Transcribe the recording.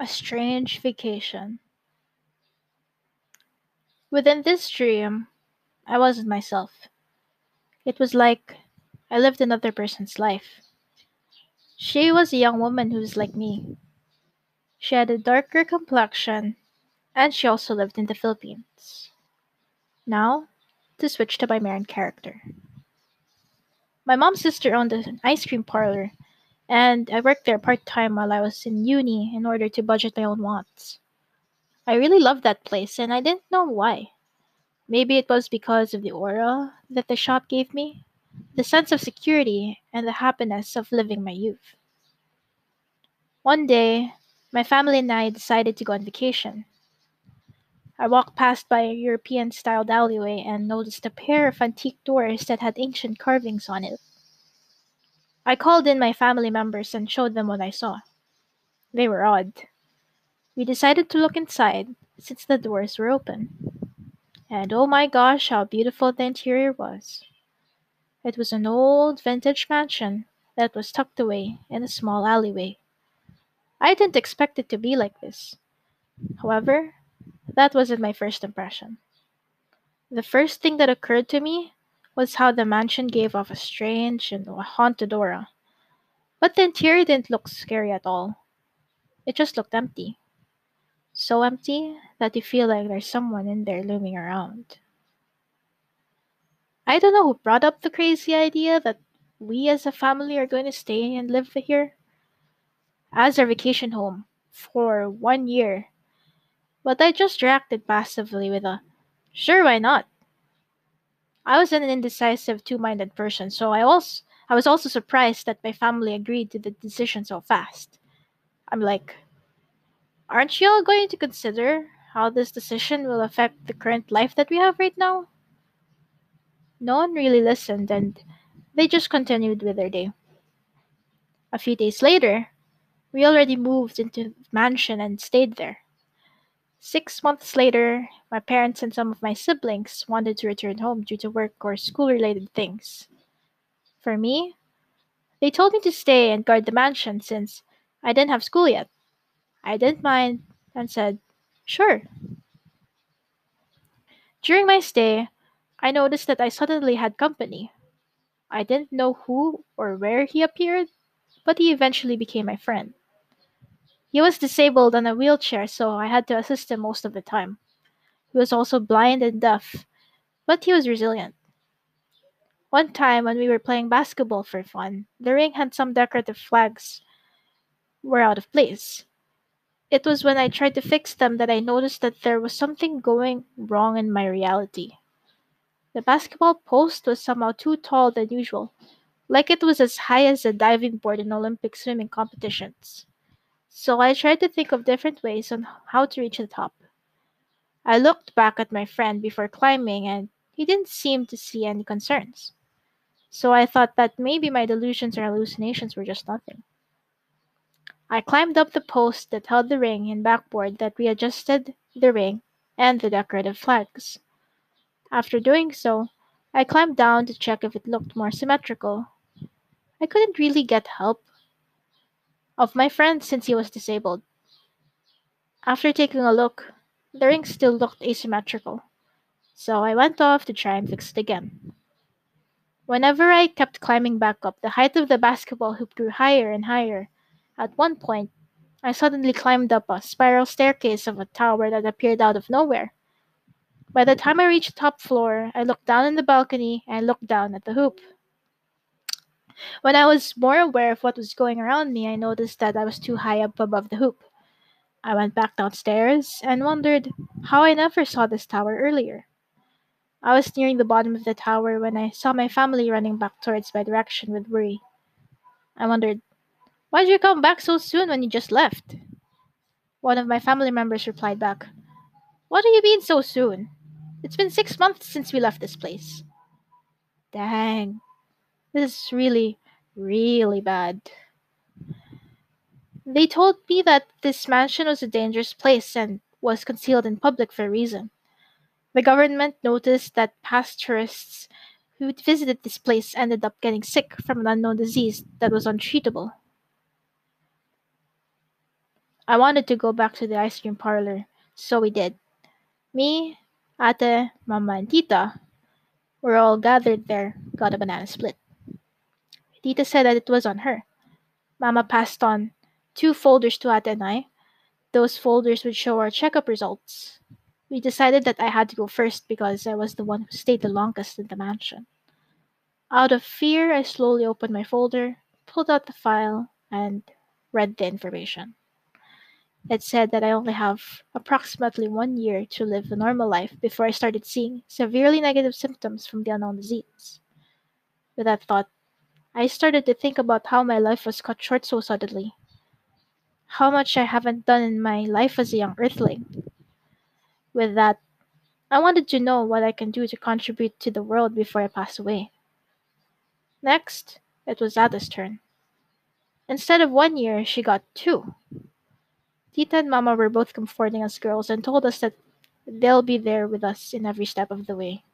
A strange vacation. Within this dream, I wasn't myself. It was like I lived another person's life. She was a young woman who was like me. She had a darker complexion, and she also lived in the Philippines. Now, to switch to my main character. My mom's sister owned an ice cream parlor, and I worked there part time while I was in uni in order to budget my own wants. I really loved that place, and I didn't know why. Maybe it was because of the aura that the shop gave me, the sense of security, and the happiness of living my youth. One day, my family and I decided to go on vacation. I walked past by a European styled alleyway and noticed a pair of antique doors that had ancient carvings on it. I called in my family members and showed them what I saw. They were odd. We decided to look inside since the doors were open. And oh my gosh, how beautiful the interior was. It was an old vintage mansion that was tucked away in a small alleyway. I didn't expect it to be like this. However, that wasn't my first impression. The first thing that occurred to me was how the mansion gave off a strange and haunted aura. But the interior didn't look scary at all. It just looked empty. So empty that you feel like there's someone in there looming around. I don't know who brought up the crazy idea that we as a family are going to stay and live here as our vacation home for one year. But I just reacted passively with a sure, why not? I was an indecisive, two-minded person, so I also I was also surprised that my family agreed to the decision so fast. I'm like, aren't you all going to consider how this decision will affect the current life that we have right now? No one really listened and they just continued with their day. A few days later, we already moved into the mansion and stayed there. Six months later, my parents and some of my siblings wanted to return home due to work or school related things. For me, they told me to stay and guard the mansion since I didn't have school yet. I didn't mind and said, sure. During my stay, I noticed that I suddenly had company. I didn't know who or where he appeared, but he eventually became my friend. He was disabled on a wheelchair, so I had to assist him most of the time. He was also blind and deaf, but he was resilient. One time when we were playing basketball for fun, the ring had some decorative flags were out of place. It was when I tried to fix them that I noticed that there was something going wrong in my reality. The basketball post was somehow too tall than usual, like it was as high as a diving board in Olympic swimming competitions. So I tried to think of different ways on how to reach the top. I looked back at my friend before climbing and he didn't seem to see any concerns. So I thought that maybe my delusions or hallucinations were just nothing. I climbed up the post that held the ring and backboard that readjusted the ring and the decorative flags. After doing so, I climbed down to check if it looked more symmetrical. I couldn't really get help of my friend since he was disabled. After taking a look, the ring still looked asymmetrical, so I went off to try and fix it again. Whenever I kept climbing back up, the height of the basketball hoop grew higher and higher. At one point, I suddenly climbed up a spiral staircase of a tower that appeared out of nowhere. By the time I reached the top floor, I looked down in the balcony and looked down at the hoop. When I was more aware of what was going around me, I noticed that I was too high up above the hoop. I went back downstairs and wondered how I never saw this tower earlier. I was nearing the bottom of the tower when I saw my family running back towards my direction with worry. I wondered, Why'd you come back so soon when you just left? One of my family members replied back, What do you mean so soon? It's been six months since we left this place. Dang, this is really, really bad. They told me that this mansion was a dangerous place and was concealed in public for a reason. The government noticed that past tourists who visited this place ended up getting sick from an unknown disease that was untreatable. I wanted to go back to the ice cream parlor, so we did. Me, Ate, Mama, and Tita were all gathered there, got a banana split. Tita said that it was on her. Mama passed on two folders to Ate and I. Those folders would show our checkup results. We decided that I had to go first because I was the one who stayed the longest in the mansion. Out of fear, I slowly opened my folder, pulled out the file, and read the information. It said that I only have approximately one year to live a normal life before I started seeing severely negative symptoms from the unknown disease. With that thought, I started to think about how my life was cut short so suddenly. How much I haven't done in my life as a young earthling. With that, I wanted to know what I can do to contribute to the world before I pass away. Next, it was Ate's turn. Instead of one year, she got two. Tita and Mama were both comforting us girls and told us that they'll be there with us in every step of the way.